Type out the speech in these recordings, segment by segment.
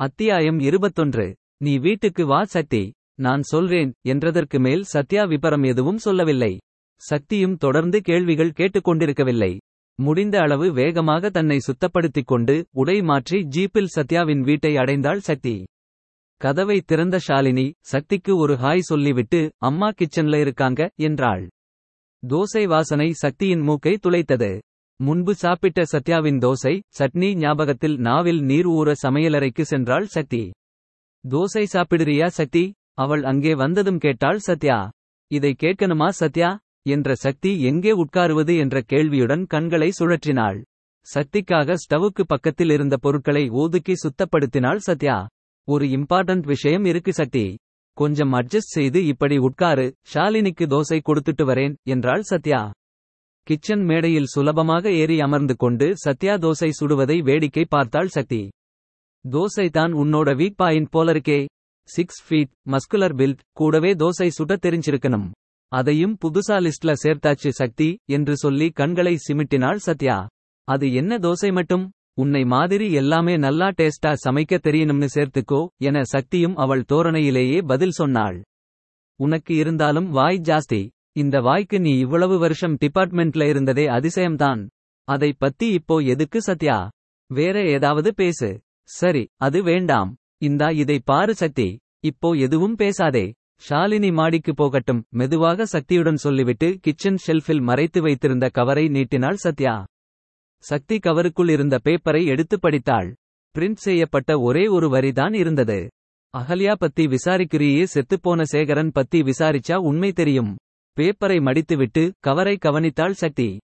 அத்தியாயம் இருபத்தொன்று. நீ வீட்டுக்கு வா சக்தி. நான் சொல்றேன் என்றதற்கு மேல் சத்யா விபரம் எதுவும் சொல்லவில்லை. சக்தியும் தொடர்ந்து கேள்விகள் கேட்டுக்கொண்டிருக்கவில்லை. முடிந்த அளவு வேகமாக தன்னை சுத்தப்படுத்திக் கொண்டு உடை மாற்றி ஜீப்பில் சத்யாவின் வீட்டை அடைந்தாள் சக்தி. கதவை திறந்த ஷாலினி சக்திக்கு ஒரு ஹாய் சொல்லிவிட்டு அம்மா கிச்சன்ல இருக்காங்க என்றாள். தோசை வாசனை சக்தியின் மூக்கை துளைத்தது. முன்பு சாப்பிட்ட சத்யாவின் தோசை சட்னி ஞாபகத்தில் நாவில் நீர் ஊற சமையலறைக்கு சென்றாள் சக்தி தோசை சாப்பிடுறியா சக்தி அவள் அங்கே வந்ததும் கேட்டாள் சத்யா. இதை கேட்கணுமா சத்யா? என்ற சக்தி எங்கே உட்காருவது என்ற கேள்வியுடன் கண்களை சுழற்றினாள். சக்திக்காக ஸ்டவுக்கு பக்கத்தில் இருந்த பொருட்களை ஒதுக்கி சுத்தப்படுத்தினாள் சத்யா. ஒரு இம்பார்ட்டன்ட் விஷயம் இருக்கு சக்தி கொஞ்சம் அட்ஜஸ்ட் செய்து இப்படி உட்காரு ஷாலினிக்கு தோசை கொடுத்துட்டு வரேன் என்றாள் சத்யா. கிச்சன் மேடையில் சுலபமாக ஏறி அமர்ந்து கொண்டு சத்யா தோசை சுடுவதை வேடிக்கை பார்த்தாள் சக்தி. தோசை தான் உன்னோட வீக் பாயிண்ட் போலருக்கே. சிக்ஸ் ஃபீட் மஸ்குலர் பில்ட் கூடவே தோசை சுட தெரிஞ்சிருக்கணும். அதையும் புதுசா லிஸ்ட்ல சேர்த்தாச்சு சக்தி என்று சொல்லி கண்களை சிமிட்டினாள் சத்யா. அது என்ன தோசை மட்டும்? உன்னை மாதிரி எல்லாமே நல்லா டேஸ்டா சமைக்க தெரியணும்னு சேர்த்துக்கோ என சக்தியும் அவள் தோரணையிலேயே பதில் சொன்னாள். உனக்கு இருந்தாலும் வாய் ஜாஸ்தி. இந்த வாய்க்கு நீ இவ்வளவு வருஷம் டிபார்ட்மெண்ட்ல இருந்ததே அதிசயம்தான். அதை பத்தி இப்போ எதுக்கு சத்யா? வேற ஏதாவது பேசு. சரி அது வேண்டாம். இந்தா இதை பாரு சக்தி. இப்போ எதுவும் பேசாதே. ஷாலினி மாடிக்கு போகட்டும். மெதுவாக சக்தியுடன் சொல்லிவிட்டு கிச்சன் ஷெல்ஃபில் மறைத்து வைத்திருந்த கவரை நீட்டினாள் சத்யா. சக்தி கவருக்குள் இருந்த பேப்பரை எடுத்து படித்தாள். பிரிண்ட் செய்யப்பட்ட ஒரே ஒரு வரிதான் இருந்தது. அகல்யா பத்தி விசாரிக்கிறியே செத்துப்போன சேகரன் பத்தி விசாரிச்சா உண்மை தெரியும். பேப்பரை மடித்துவிட்டு கவரை கவனித்தாள் சக்தி.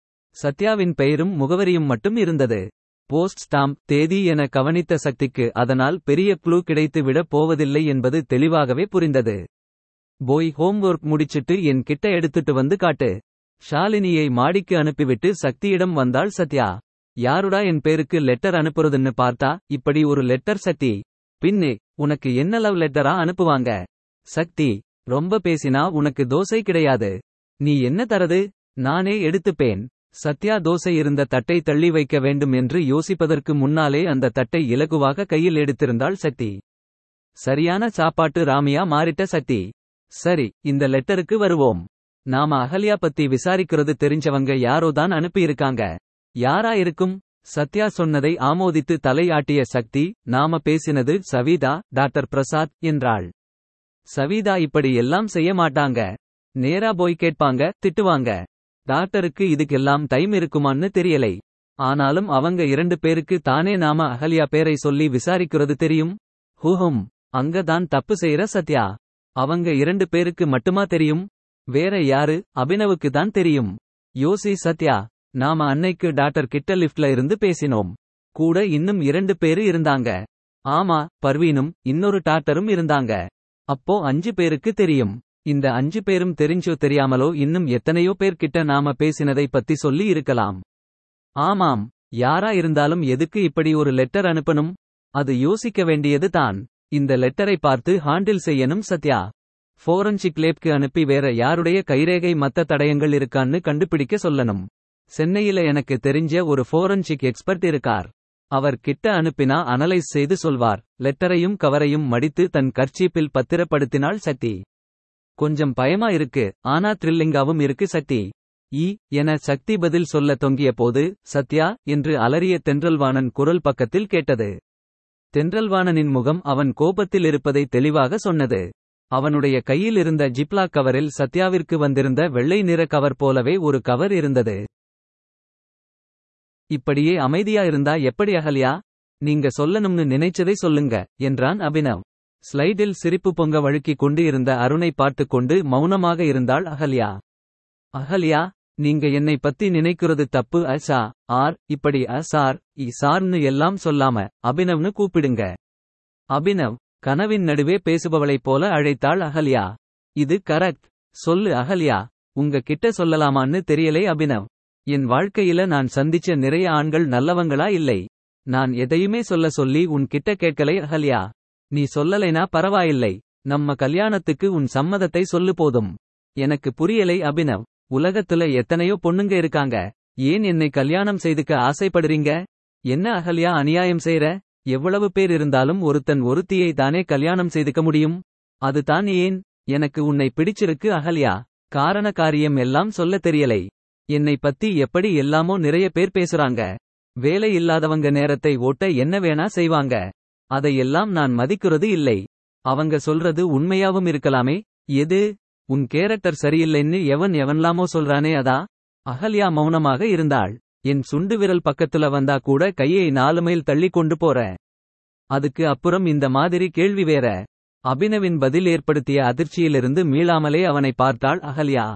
சத்யாவின் பெயரும் முகவரியும் மட்டும் இருந்தது. போஸ்ட் ஸ்டாம்ப் தேதி என கவனித்த சக்திக்கு அதனால் பெரிய குழு கிடைத்து விடப் போவதில்லை என்பது தெளிவாகவே புரிந்தது. போய் ஹோம்ஒர்க் முடிச்சிட்டு என் கிட்ட எடுத்துட்டு வந்து காட்டு. ஷாலினியை மாடிக்கு அனுப்பிவிட்டு சக்தியிடம் வந்தாள் சத்யா. யாருடா என் பேருக்கு லெட்டர் அனுப்புறதுன்னு பார்த்தா இப்படி ஒரு லெட்டர் சக்தி. பின்னே உனக்கு என்ன லவ் லெட்டரா அனுப்புவாங்க? சக்தி ரொம்ப பேசினா உனக்கு தோசை கிடையாது. நீ என்ன தரது? நானே எடுத்துப்பேன். சத்யா தோசை இருந்த தட்டை தள்ளி வைக்க வேண்டும் என்று யோசிப்பதற்கு முன்னாலே அந்த தட்டை இலகுவாக கையில் எடுத்திருந்தாள் சக்தி சரியான சாப்பாட்டு ராமியா மாறிட்ட சக்தி சரி இந்த லெட்டருக்கு வருவோம். நாம அகல்யா பத்தி விசாரிக்கிறது தெரிஞ்சவங்க யாரோ தான் அனுப்பியிருக்காங்க. யாரா இருக்கும்? சத்யா சொன்னதை ஆமோதித்து தலையாட்டிய சக்தி நாம பேசினது சவிதா டாக்டர் பிரசாத் என்றாள். சவிதா இப்படி எல்லாம் செய்ய மாட்டாங்க. நேரா போய் கேட்பாங்க திட்டுவாங்க. டாக்டருக்கு இதுக்கெல்லாம் டைம் இருக்குமான்னு தெரியலை. ஆனாலும் அவங்க இரண்டு பேருக்கு தானே நாம அகல்யா பேரை சொல்லி விசாரிக்கிறது தெரியும்? ஹூஹும் அங்க தான் தப்பு செய்யற சத்யா. அவங்க இரண்டு பேருக்கு மட்டுமா தெரியும்? வேற யாரு? அபினவுக்கு தான் தெரியும். யோசி சத்யா நாம அன்னைக்கு டாக்டர் கிட்ட லிஃப்ட்ல இருந்து பேசினோம். கூட இன்னும் இரண்டு பேரு இருந்தாங்க. ஆமா பர்வீனும் இன்னொரு டாக்டரும் இருந்தாங்க. அப்போ அஞ்சு பேருக்கு தெரியும். இந்த அஞ்சு பேரும் தெரிஞ்சோ தெரியாமலோ இன்னும் எத்தனையோ பேர் கிட்ட நாம பேசினதை பத்தி சொல்லி இருக்கலாம். ஆமாம் யாரா இருந்தாலும் எதுக்கு இப்படி ஒரு லெட்டர் அனுப்பணும்? அது யோசிக்க வேண்டியது தான். இந்த லெட்டரை பார்த்து ஹாண்டில் செய்யணும் சத்யா. ஃபோரன்சிக் லேப்க்கு அனுப்பி வேற யாருடைய கைரேகை மத்த தடயங்கள் இருக்கான்னு கண்டுபிடிக்க சொல்லணும். சென்னையில எனக்கு தெரிஞ்ச ஒரு ஃபோரன்சிக் எக்ஸ்பர்ட் இருக்கார். அவர் கிட்ட அனுப்பினா அனலைஸ் செய்து சொல்வார். லெட்டரையும் கவரையும் மடித்து தன் கர்ச்சீப்பில் பத்திரப்படுத்தினாள் சக்தி கொஞ்சம் பயமா இருக்கு ஆனா த்ரில்லிங்காவும் இருக்கு சக்தி ஈ என சக்தி பதில் சொல்ல தொங்கிய போது சத்யா என்று அலறிய தென்றல்வாணன் குரல் பக்கத்தில் கேட்டது. தென்றல்வாணனின் முகம் அவன் கோபத்தில் இருப்பதை தெளிவாக சொன்னது. அவனுடைய கையில் இருந்த ஜிப்லா கவரில் சத்யாவிற்கு வந்திருந்த வெள்ளை நிற கவர் போலவே ஒரு கவர் இருந்தது. இப்படியே அமைதியா இருந்தா எப்படி அகல்யா? நீங்க சொல்லணும்னு நினைச்சதை சொல்லுங்க என்றான் அபினவ். ஸ்லைடில் சிரிப்பு பொங்க வழுக்கிக் கொண்டு இருந்த அருணை பார்த்துக் கொண்டு மௌனமாக இருந்தாள் அகல்யா. அகல்யா நீங்க என்னை பத்தி நினைக்கிறது தப்பு அசா ஆர் இப்படி அசார் இ சார்னு எல்லாம் சொல்லாம அபினவ்னு கூப்பிடுங்க. அபினவ் கனவின் நடுவே பேசுபவளைப் போல அழைத்தாள் அகல்யா. இது கரெக்ட் சொல்லு அகல்யா உங்க கிட்ட சொல்லலாமான்னு தெரியலே அபினவ். என் வாழ்க்கையில நான் சந்திச்ச நிறைய ஆண்கள் நல்லவங்களா இல்லை. நான் எதையுமே சொல்ல சொல்லி உன் கிட்ட கேட்கலை அகல்யா. நீ சொல்லலைனா பரவாயில்லை. நம்ம கல்யாணத்துக்கு உன் சம்மதத்தை சொல்லு போதும். எனக்கு புரியலை அபினவ். உலகத்துல எத்தனையோ பொண்ணுங்க இருக்காங்க. ஏன் என்னை கல்யாணம் செய்துக்க ஆசைப்படுறீங்க? என்ன அகல்யா அநியாயம் செய்ற? எவ்வளவு பேர் இருந்தாலும் ஒருத்தன் ஒருத்தியை தானே கல்யாணம் செய்துக்க முடியும்? அதுதான் ஏன்? எனக்கு உன்னை பிடிச்சிருக்கு அகல்யா. காரண காரியம் எல்லாம் சொல்லத் தெரியலை. என்னை பத்தி எப்படி எல்லாமோ நிறைய பேர் பேசுறாங்க. வேலை இல்லாதவங்க நேரத்தை ஓட்ட என்ன வேணா செய்வாங்க. அதையெல்லாம் நான் மதிக்கிறது இல்லை. அவங்க சொல்றது உண்மையாவும் இருக்கலாமே. எது? உன் கேரக்டர் சரியில்லைன்னு எவன் எவன்லாமோ சொல்றானே அதா? அகல்யா மௌனமாக இருந்தாள். என் சுண்டு விரல் பக்கத்துல வந்தா கூட கையை நாலு மைல் தள்ளி கொண்டு போற. அதுக்கு அப்புறம் இந்த மாதிரி கேள்வி வேற. அபினவின் பதில் ஏற்படுத்திய அதிர்ச்சியிலிருந்து மீளாமலே அவனை பார்த்தாள் அகல்யா.